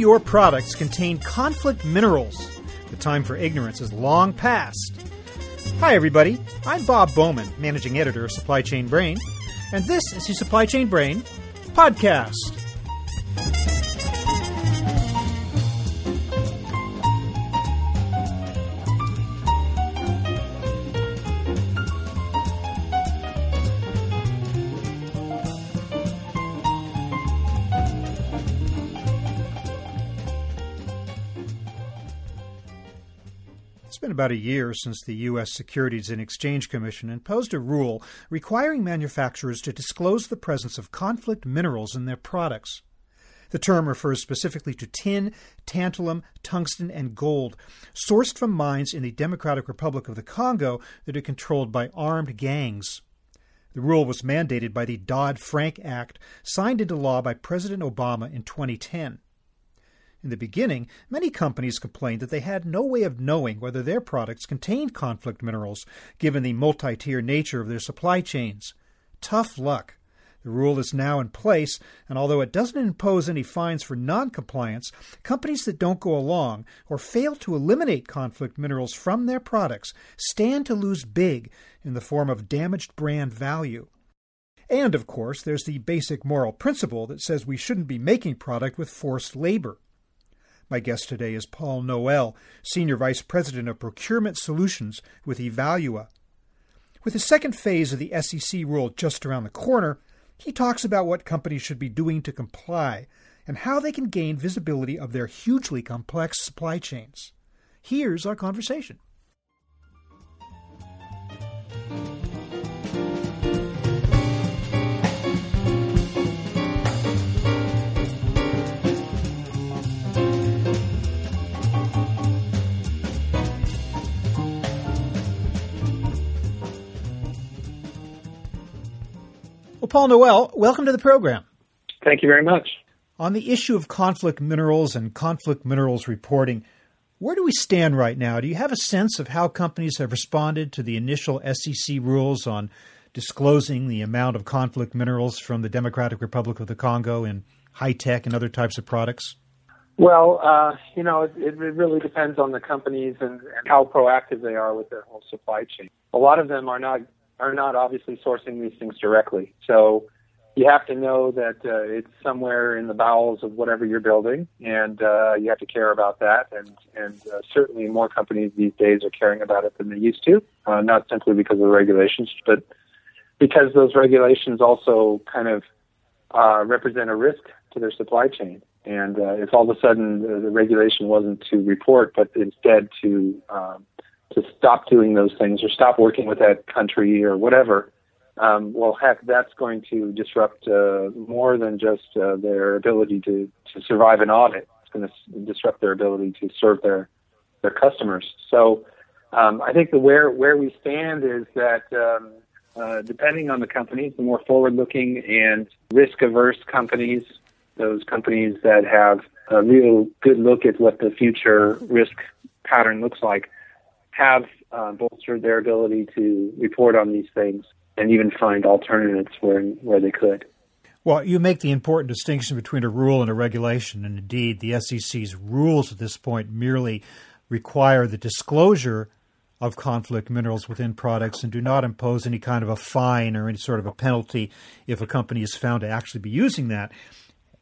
your products contain conflict minerals? The time for ignorance is long past. Hi, everybody. I'm Bob Bowman, managing editor of Supply Chain Brain, and this is the Supply Chain Brain podcast. Been about a year since the U.S. Securities and Exchange Commission imposed a rule requiring manufacturers to disclose the presence of conflict minerals in their products. The term refers specifically to tin, tantalum, tungsten, and gold, sourced from mines in the Democratic Republic of the Congo that are controlled by armed gangs. The rule was mandated by the Dodd Frank Act, signed into law by President Obama in 2010. In the beginning, many companies complained that they had no way of knowing whether their products contained conflict minerals, given the multi tier nature of their supply chains. Tough luck. The rule is now in place, and although it doesn't impose any fines for noncompliance, companies that don't go along or fail to eliminate conflict minerals from their products stand to lose big in the form of damaged brand value. And, of course, there's the basic moral principle that says we shouldn't be making product with forced labor. My guest today is Paul Noel, Senior Vice President of Procurement Solutions with Ivalua. With the second phase of the SEC rule just around the corner, he talks about what companies should be doing to comply and how they can gain visibility of their hugely complex supply chains. Here's our conversation. Paul Noel, welcome to the program. Thank you very much. On the issue of conflict minerals and conflict minerals reporting, where do we stand right now? Do you have a sense of how companies have responded to the initial SEC rules on disclosing the amount of conflict minerals from the Democratic Republic of the Congo in high tech and other types of products? Well, uh, you know, it, it, really depends on the companies and, and how proactive they are with their whole supply chain. A lot of them are not are not obviously sourcing these things directly. So you have to know that uh, it's somewhere in the bowels of whatever you're building, and uh, you have to care about that. And and uh, certainly more companies these days are caring about it than they used to, uh, not simply because of the regulations, but because those regulations also kind of uh, represent a risk to their supply chain. And uh, if all of a sudden the, the regulation wasn't to report, but instead to um, to stop doing those things or stop working with that country or whatever, um, well, heck, that's going to disrupt uh, more than just uh, their ability to, to survive an audit. It's going to disrupt their ability to serve their their customers. So, um, I think the where where we stand is that um, uh, depending on the companies, the more forward-looking and risk-averse companies, those companies that have a real good look at what the future risk pattern looks like, have uh, bolstered their ability to report on these things and even find alternatives where where they could. Well, you make the important distinction between a rule and a regulation, and indeed, the SEC's rules at this point merely require the disclosure of conflict minerals within products and do not impose any kind of a fine or any sort of a penalty if a company is found to actually be using that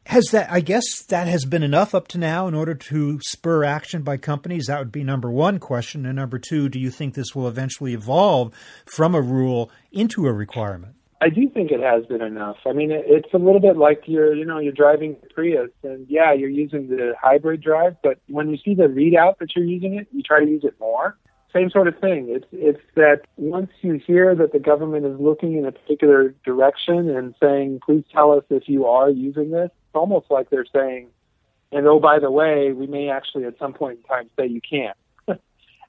has that i guess that has been enough up to now in order to spur action by companies? That would be number one question. And number two do you think this will eventually evolve from a rule into a requirement? I do think it has been enough. I mean it's a little bit like you're you know you're driving prius and yeah you're using the hybrid drive but when you see the readout that you're using it you try to use it more same sort of thing. It's it's that once you hear that the government is looking in a particular direction and saying, "Please tell us if you are using this," it's almost like they're saying, "And oh, by the way, we may actually at some point in time say you can't."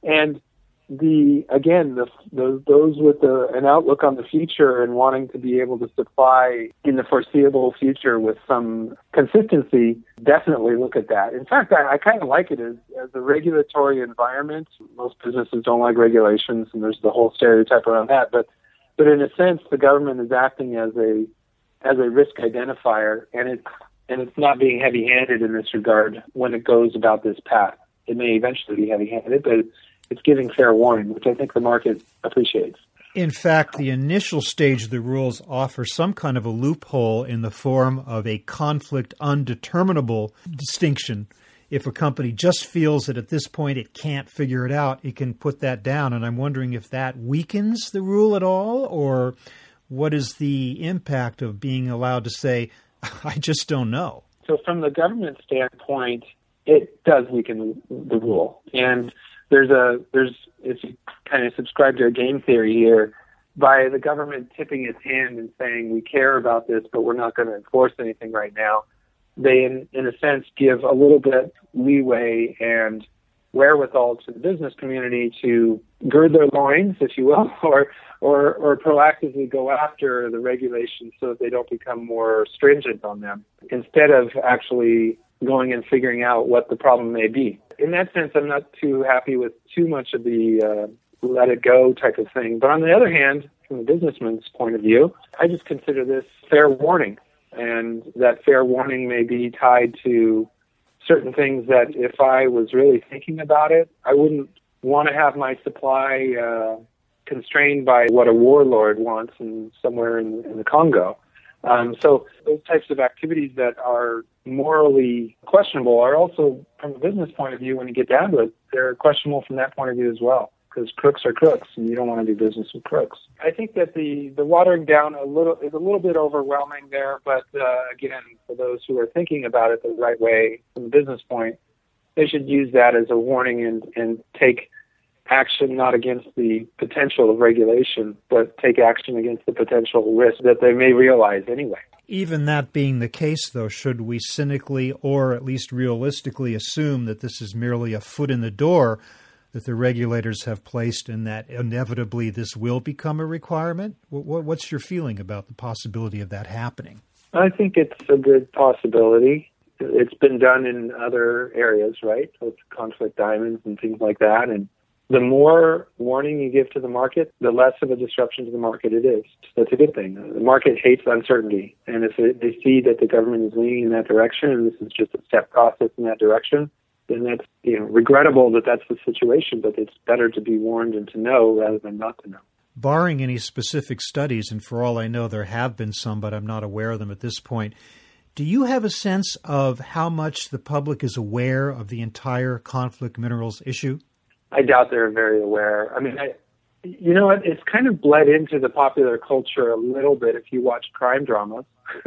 and the again the, the those with the, an outlook on the future and wanting to be able to supply in the foreseeable future with some consistency definitely look at that. In fact, I, I kind of like it as as a regulatory environment. Most businesses don't like regulations, and there's the whole stereotype around that. But but in a sense, the government is acting as a as a risk identifier, and it and it's not being heavy-handed in this regard when it goes about this path. It may eventually be heavy-handed, but it's giving fair warning, which I think the market appreciates. In fact, the initial stage of the rules offer some kind of a loophole in the form of a conflict undeterminable distinction. If a company just feels that at this point it can't figure it out, it can put that down. And I'm wondering if that weakens the rule at all, or what is the impact of being allowed to say, I just don't know? So, from the government standpoint, it does weaken the rule. And there's a there's if you kind of subscribe to a game theory here, by the government tipping its hand and saying we care about this, but we're not going to enforce anything right now, they in in a sense give a little bit leeway and wherewithal to the business community to gird their loins, if you will, or or or proactively go after the regulations so that they don't become more stringent on them instead of actually going and figuring out what the problem may be. In that sense, I'm not too happy with too much of the uh, let it go type of thing. But on the other hand, from a businessman's point of view, I just consider this fair warning. And that fair warning may be tied to certain things that if I was really thinking about it, I wouldn't want to have my supply uh, constrained by what a warlord wants in somewhere in, in the Congo. Um, so those types of activities that are morally questionable are also, from a business point of view, when you get down to it, they're questionable from that point of view as well. Because crooks are crooks, and you don't want to do business with crooks. I think that the the watering down a little is a little bit overwhelming there, but uh, again, for those who are thinking about it the right way from a business point, they should use that as a warning and and take action not against the potential of regulation, but take action against the potential risk that they may realize anyway. Even that being the case, though, should we cynically or at least realistically assume that this is merely a foot in the door that the regulators have placed and that inevitably this will become a requirement? What's your feeling about the possibility of that happening? I think it's a good possibility. It's been done in other areas, right? With conflict diamonds and things like that. And the more warning you give to the market, the less of a disruption to the market it is. That's a good thing. The market hates uncertainty. And if they see that the government is leaning in that direction and this is just a step process in that direction, then that's you know regrettable that that's the situation, but it's better to be warned and to know rather than not to know. Barring any specific studies, and for all I know, there have been some, but I'm not aware of them at this point. Do you have a sense of how much the public is aware of the entire conflict minerals issue? I doubt they're very aware. I mean, I, you know what? It's kind of bled into the popular culture a little bit if you watch crime dramas.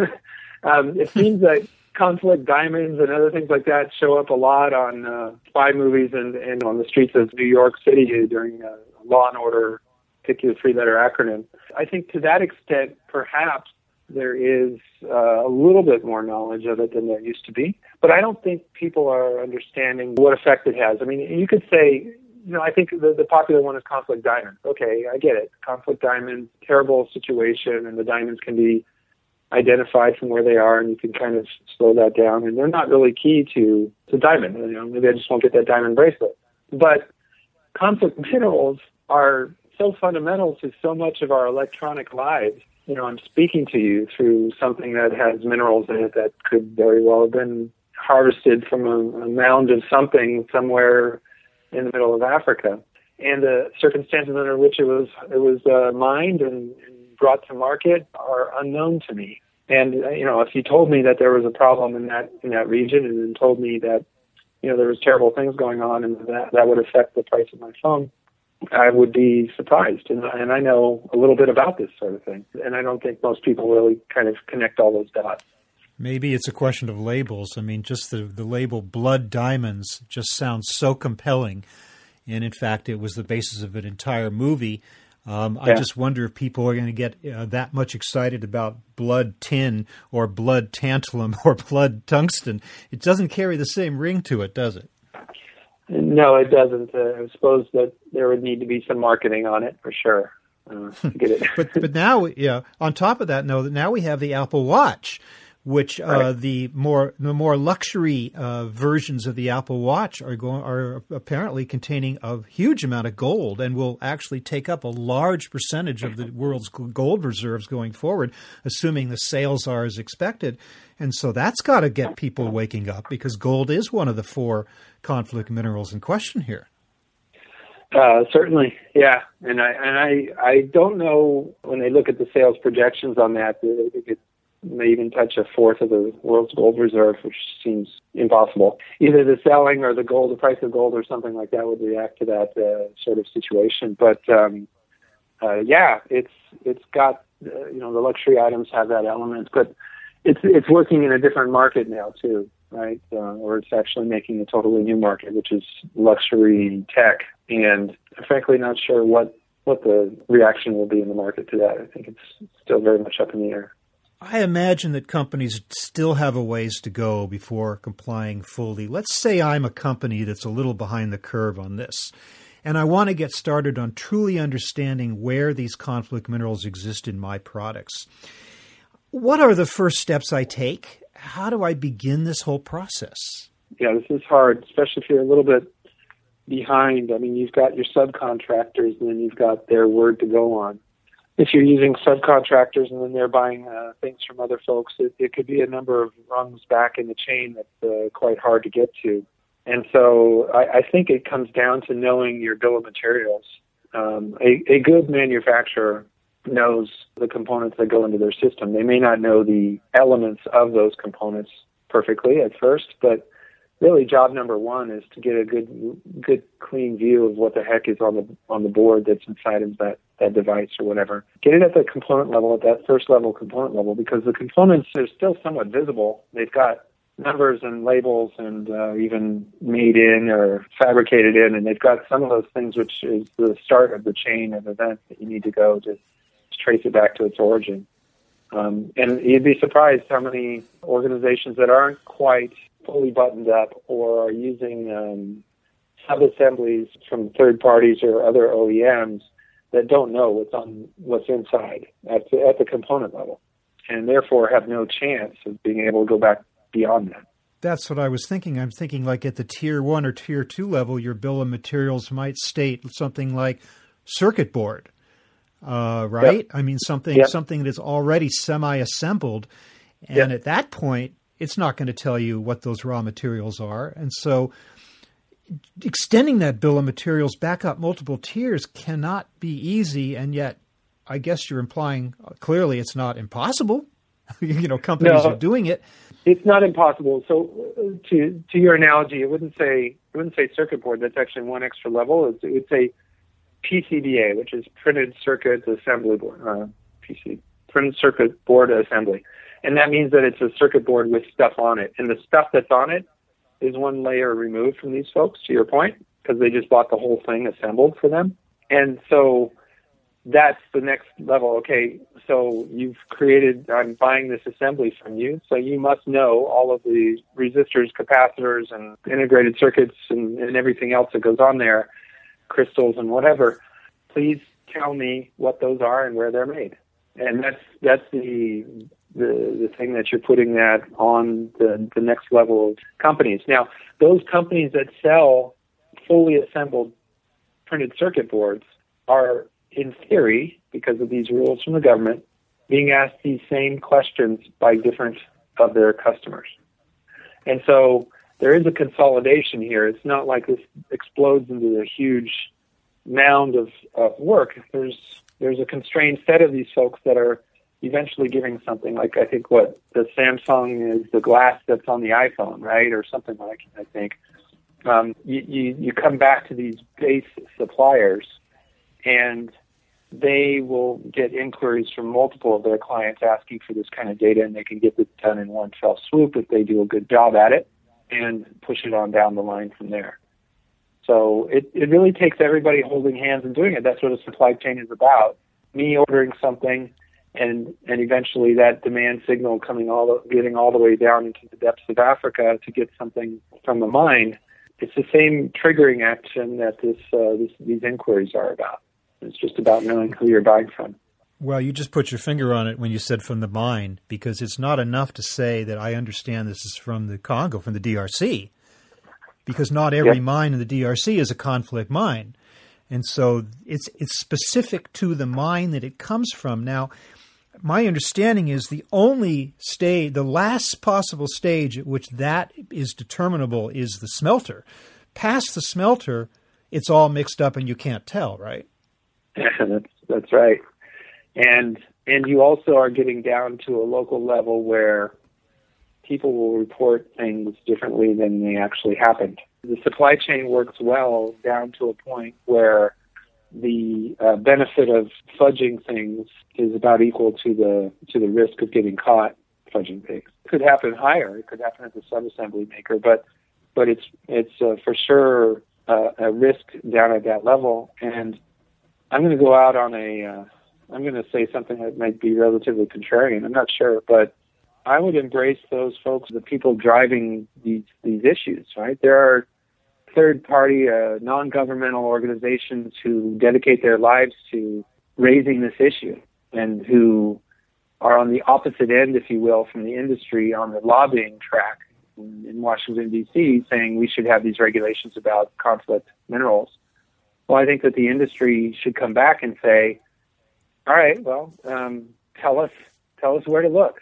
um, it seems that conflict diamonds and other things like that show up a lot on uh, spy movies and, and on the streets of New York City during uh, Law and Order, particularly three letter acronym. I think to that extent, perhaps there is uh, a little bit more knowledge of it than there used to be. But I don't think people are understanding what effect it has. I mean, you could say you know, I think the, the popular one is conflict diamonds. Okay, I get it. Conflict diamonds, terrible situation, and the diamonds can be identified from where they are, and you can kind of slow that down. And they're not really key to to diamond. You know, maybe I just won't get that diamond bracelet. But conflict minerals are so fundamental to so much of our electronic lives. You know, I'm speaking to you through something that has minerals in it that could very well have been harvested from a, a mound of something somewhere in the middle of Africa, and the circumstances under which it was it was uh, mined and, brought to market are unknown to me. And uh, you know, if you told me that there was a problem in that in that region, and then told me that you know there was terrible things going on, and that that would affect the price of my phone, I would be surprised. And, and I know a little bit about this sort of thing, and I don't think most people really kind of connect all those dots. Maybe it's a question of labels. I mean, just the, the label Blood Diamonds just sounds so compelling. And in fact, it was the basis of an entire movie. Um, yeah. I just wonder if people are going to get uh, that much excited about blood tin or blood tantalum or blood tungsten. It doesn't carry the same ring to it, does it? No, it doesn't. Uh, I suppose that there would need to be some marketing on it for sure. Uh, but but now, yeah. On top of that, no. Now we have the Apple Watch, which uh, right. the more the more luxury uh, versions of the Apple Watch are going are apparently containing a huge amount of gold and will actually take up a large percentage of the world's gold reserves going forward, assuming the sales are as expected. And so that's got to get people waking up because gold is one of the four conflict minerals in question here. Uh, certainly, yeah, and I and I I don't know when they look at the sales projections on that. Think it may even touch a fourth of the world's gold reserve, which seems impossible. Either the selling or the gold, the price of gold or something like that would react to that uh, sort of situation. But um, uh, yeah, it's it's got uh, you know the luxury items have that element, but it's it's working in a different market now too, right? Uh, or it's actually making a totally new market, which is luxury tech, and I'm frankly not sure what what the reaction will be in the market to that. I think it's still very much up in the air. I imagine that companies still have a ways to go before complying fully. Let's say I'm a company that's a little behind the curve on this, and I want to get started on truly understanding where these conflict minerals exist in my products. What are the first steps I take? How do I begin this whole process? Yeah, this is hard, especially if you're a little bit behind. I mean, you've got your subcontractors, and then you've got their word to go on if you're using subcontractors and then they're buying uh, things from other folks, it, it could be a number of rungs back in the chain that's uh, quite hard to get to. And so I, I think it comes down to knowing your bill of materials. Um, a, a good manufacturer knows the components that go into their system. They may not know the elements of those components perfectly at first, but really job number one is to get a good good clean view of what the heck is on the on the board that's inside of that device or whatever. Get it at the component level, at that first level component level, because the components are still somewhat visible. They've got numbers and labels and uh, even made in or fabricated in, and they've got some of those things which is the start of the chain of events that you need to go to, to trace it back to its origin. Um, and you'd be surprised how many organizations that aren't quite fully buttoned up or are using um, sub-assemblies from third parties or other OEMs that don't know what's on what's inside at the, at the component level, and therefore have no chance of being able to go back beyond that. That's what I was thinking. I'm thinking like at the tier one or tier two level, your bill of materials might state something like circuit board, uh, right? Yep. I mean something yep. something that's already semi-assembled, and yep. at that point, it's not going to tell you what those raw materials are. And so extending that bill of materials back up multiple tiers cannot be easy. And yet, I guess you're implying clearly it's not impossible. you know, companies no, are doing it. It's not impossible. So, to to your analogy, it wouldn't say it wouldn't say circuit board. That's actually one extra level. It would say PCBA, which is printed circuit assembly board. Uh, PC printed circuit board assembly and that means that it's a circuit board with stuff on it. And the stuff that's on it is one layer removed from these folks, to your point, because they just bought the whole thing assembled for them. And so that's the next level. Okay, so you've created, I'm buying this assembly from you, so you must know all of the resistors, capacitors, and integrated circuits and, and everything else that goes on there, crystals and whatever. Please tell me what those are and where they're made. And that's that's the the, the thing that you're putting that on the, the next level of companies. Now, those companies that sell fully assembled printed circuit boards are, in theory, because of these rules from the government, being asked these same questions by different of their customers. And so there is a consolidation here. It's not like this explodes into a huge mound of, of work. There's there's a constrained set of these folks that are eventually giving something like I think what the Samsung is the glass that's on the iPhone, right, or something like I think. Um, you, you you come back to these base suppliers, and they will get inquiries from multiple of their clients asking for this kind of data, and they can get this done in one fell swoop if they do a good job at it, and push it on down the line from there. So it, it really takes everybody holding hands and doing it. That's what a supply chain is about. Me ordering something and and eventually that demand signal coming all the, getting all the way down into the depths of Africa to get something from the mine. It's the same triggering action that this, uh, this these inquiries are about. It's just about knowing who you're buying from. Well, you just put your finger on it when you said from the mine, because it's not enough to say that I understand this is from the Congo, from the DRC, because not every yep. mine in the DRC is a conflict mine. And so it's it's specific to the mine that it comes from. Now, my understanding is the only stage, the last possible stage at which that is determinable is the smelter. Past the smelter, it's all mixed up and you can't tell, right? That's that's right. And and you also are getting down to a local level where people will report things differently than they actually happened. The supply chain works well down to a point where the uh, benefit of fudging things is about equal to the to the risk of getting caught fudging things. It could happen higher. It could happen at the subassembly maker, but but it's it's uh, for sure uh, a risk down at that level. And I'm going to go out on a uh, I'm going to say something that might be relatively contrarian. I'm not sure, but I would embrace those folks, the people driving these these issues. Right? There are third party, uh, non governmental organizations who dedicate their lives to raising this issue and who are on the opposite end, if you will, from the industry on the lobbying track in Washington, D.C., saying we should have these regulations about conflict minerals. Well, I think that the industry should come back and say, all right, well, um, tell us, tell us where to look.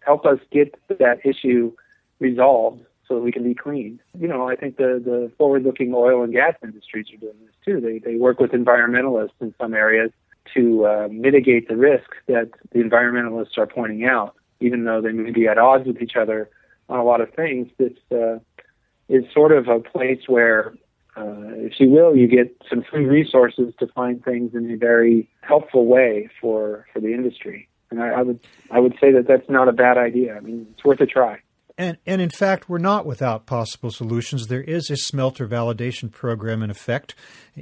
Help us get that issue resolved so we can be clean. You know, I think the, the forward-looking oil and gas industries are doing this too. They, they work with environmentalists in some areas to uh, mitigate the risk that the environmentalists are pointing out, even though they may be at odds with each other on a lot of things. This uh, is sort of a place where, uh, if you will, you get some free resources to find things in a very helpful way for, for the industry. And I, I would I would say that that's not a bad idea. I mean, it's worth a try. And, and in fact, we're not without possible solutions. There is a smelter validation program in effect,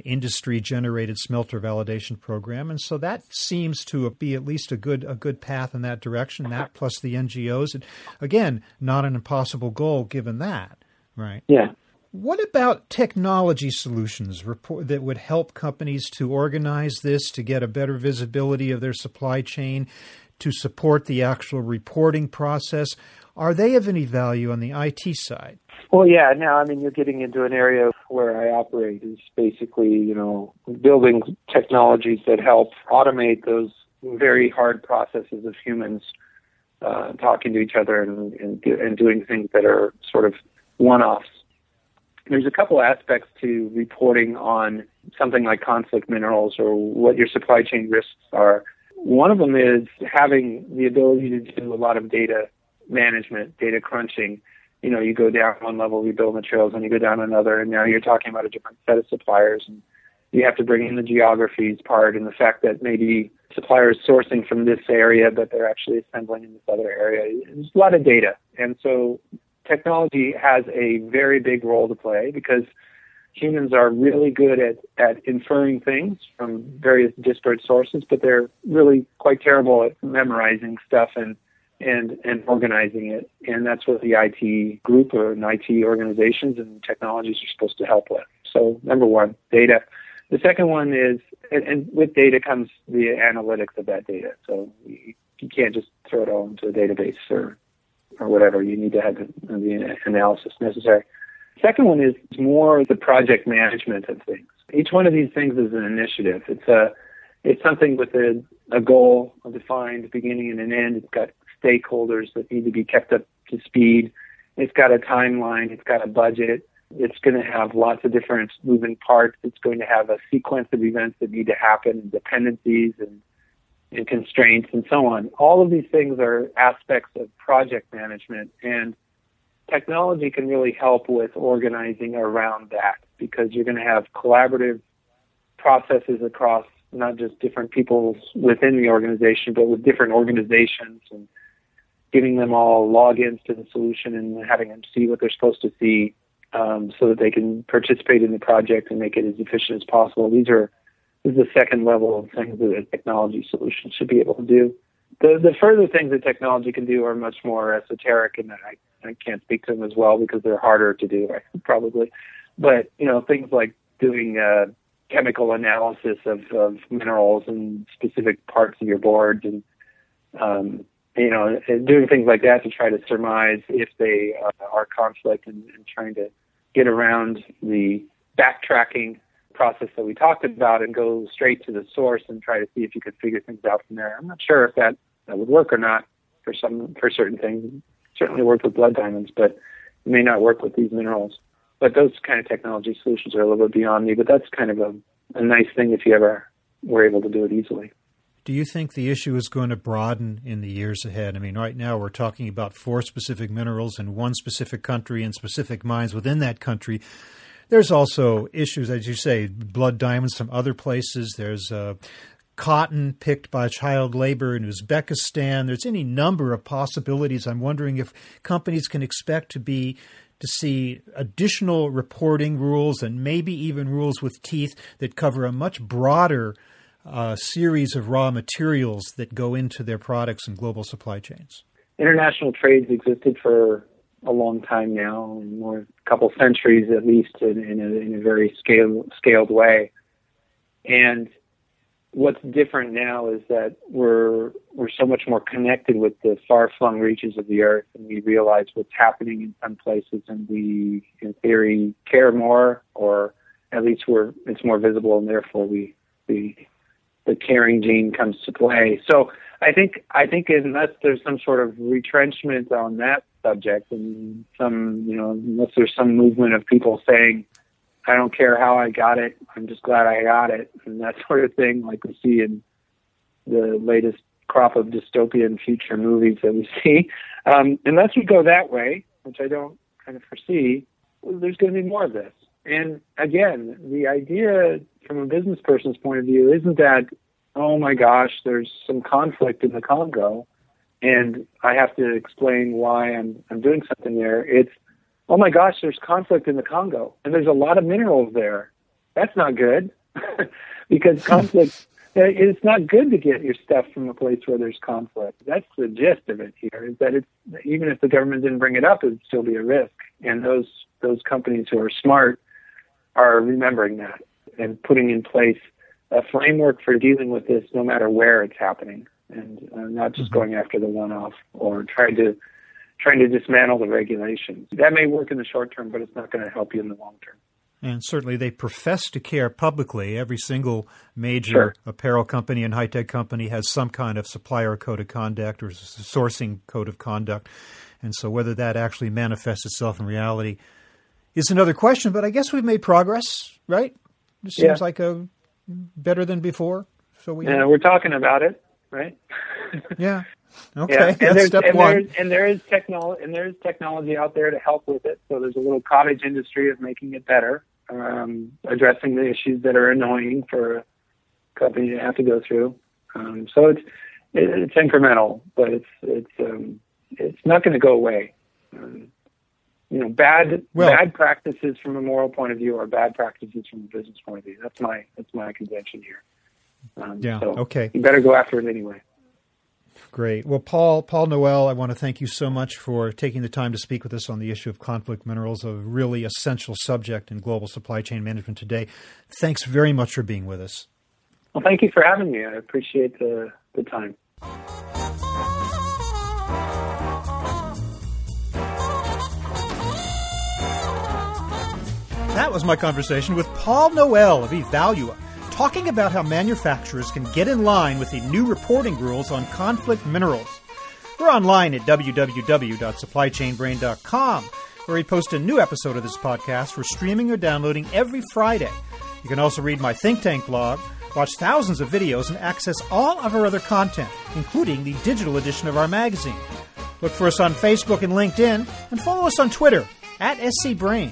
industry generated smelter validation program. And so that seems to be at least a good, a good path in that direction. That plus the NGOs. And again, not an impossible goal given that, right? Yeah. What about technology solutions that would help companies to organize this, to get a better visibility of their supply chain, to support the actual reporting process? Are they of any value on the IT side? Well, yeah. Now, I mean, you're getting into an area where I operate is basically, you know, building technologies that help automate those very hard processes of humans uh, talking to each other and, and, and doing things that are sort of one-offs. There's a couple aspects to reporting on something like conflict minerals or what your supply chain risks are. One of them is having the ability to do a lot of data management, data crunching. You know, you go down one level, you build materials, and you go down another, and now you're talking about a different set of suppliers, and you have to bring in the geographies part and the fact that maybe suppliers sourcing from this area, but they're actually assembling in this other area. There's a lot of data, and so technology has a very big role to play because humans are really good at, at inferring things from various disparate sources, but they're really quite terrible at memorizing stuff and and and organizing it. And that's what the IT group or an IT organizations and technologies are supposed to help with. So number one, data. The second one is, and, and with data comes the analytics of that data. So you, you can't just throw it all into a database or or whatever. You need to have the, the analysis necessary. Second one is more the project management of things. Each one of these things is an initiative. It's a it's something with a, a goal, a defined beginning and an end. It's got stakeholders that need to be kept up to speed. It's got a timeline. It's got a budget. It's going to have lots of different moving parts. It's going to have a sequence of events that need to happen, and dependencies and, and constraints and so on. All of these things are aspects of project management, and technology can really help with organizing around that because you're going to have collaborative processes across not just different people within the organization, but with different organizations and giving them all logins to the solution and having them see what they're supposed to see um, so that they can participate in the project and make it as efficient as possible. These are this is the second level of things that a technology solution should be able to do. The the further things that technology can do are much more esoteric, and I I can't speak to them as well because they're harder to do probably. But you know things like doing uh, chemical analysis of, of minerals and specific parts of your boards and um, you know doing things like that to try to surmise if they uh, are conflict and, and trying to get around the backtracking process that we talked about and go straight to the source and try to see if you could figure things out from there. I'm not sure if that, that would work or not for some for certain things. Certainly worked with blood diamonds, but it may not work with these minerals. But those kind of technology solutions are a little bit beyond me. But that's kind of a, a nice thing if you ever were able to do it easily. Do you think the issue is going to broaden in the years ahead? I mean, right now we're talking about four specific minerals in one specific country and specific mines within that country. There's also issues, as you say, blood diamonds from other places. There's uh, cotton picked by child labor in Uzbekistan. There's any number of possibilities. I'm wondering if companies can expect to be to see additional reporting rules and maybe even rules with teeth that cover a much broader uh, series of raw materials that go into their products and global supply chains. International trades existed for a long time now, more a couple centuries at least, in, in, a, in a very scaled scaled way. And what's different now is that we're we're so much more connected with the far flung reaches of the earth, and we realize what's happening in some places, and we, in theory, care more, or at least we're it's more visible, and therefore we we the caring gene comes to play. So I think I think unless there's some sort of retrenchment on that subject and some you know unless there's some movement of people saying I don't care how I got it, I'm just glad I got it and that sort of thing like we see in the latest crop of dystopian future movies that we see. Um, unless we go that way, which I don't kind of foresee, there's going to be more of this. And again, the idea from a business person's point of view isn't that, oh my gosh, there's some conflict in the Congo and I have to explain why I'm, I'm doing something there. It's, oh my gosh, there's conflict in the Congo and there's a lot of minerals there. That's not good because conflict, it's not good to get your stuff from a place where there's conflict. That's the gist of it here is that it's, even if the government didn't bring it up, it would still be a risk. And those, those companies who are smart are remembering that and putting in place a framework for dealing with this no matter where it's happening and uh, not just mm-hmm. going after the one-off or trying to trying to dismantle the regulations. That may work in the short term, but it's not going to help you in the long term. And certainly they profess to care publicly. Every single major sure. apparel company and high tech company has some kind of supplier code of conduct or sourcing code of conduct. And so whether that actually manifests itself in reality is another question, but I guess we've made progress, right? It seems yeah. like a better than before. So we yeah, we're talking about it, right? yeah. Okay. Yeah. And step and one. There's, and there is technology, and there is technology out there to help with it. So there's a little cottage industry of making it better, um, addressing the issues that are annoying for a company to have to go through. Um, so it's it, it's incremental, but it's it's um, it's not going to go away. Um, you know, bad well, bad practices from a moral point of view are bad practices from a business point of view. That's my that's my convention here. Um, yeah. So okay. You better go after it anyway. Great. Well, Paul Paul Noel, I want to thank you so much for taking the time to speak with us on the issue of conflict minerals, a really essential subject in global supply chain management today. Thanks very much for being with us. Well, thank you for having me. I appreciate the the time. That was my conversation with Paul Noel of Ivalua, talking about how manufacturers can get in line with the new reporting rules on conflict minerals. We're online at www.supplychainbrain.com, where we post a new episode of this podcast for streaming or downloading every Friday. You can also read my think tank blog, watch thousands of videos, and access all of our other content, including the digital edition of our magazine. Look for us on Facebook and LinkedIn, and follow us on Twitter at scbrain.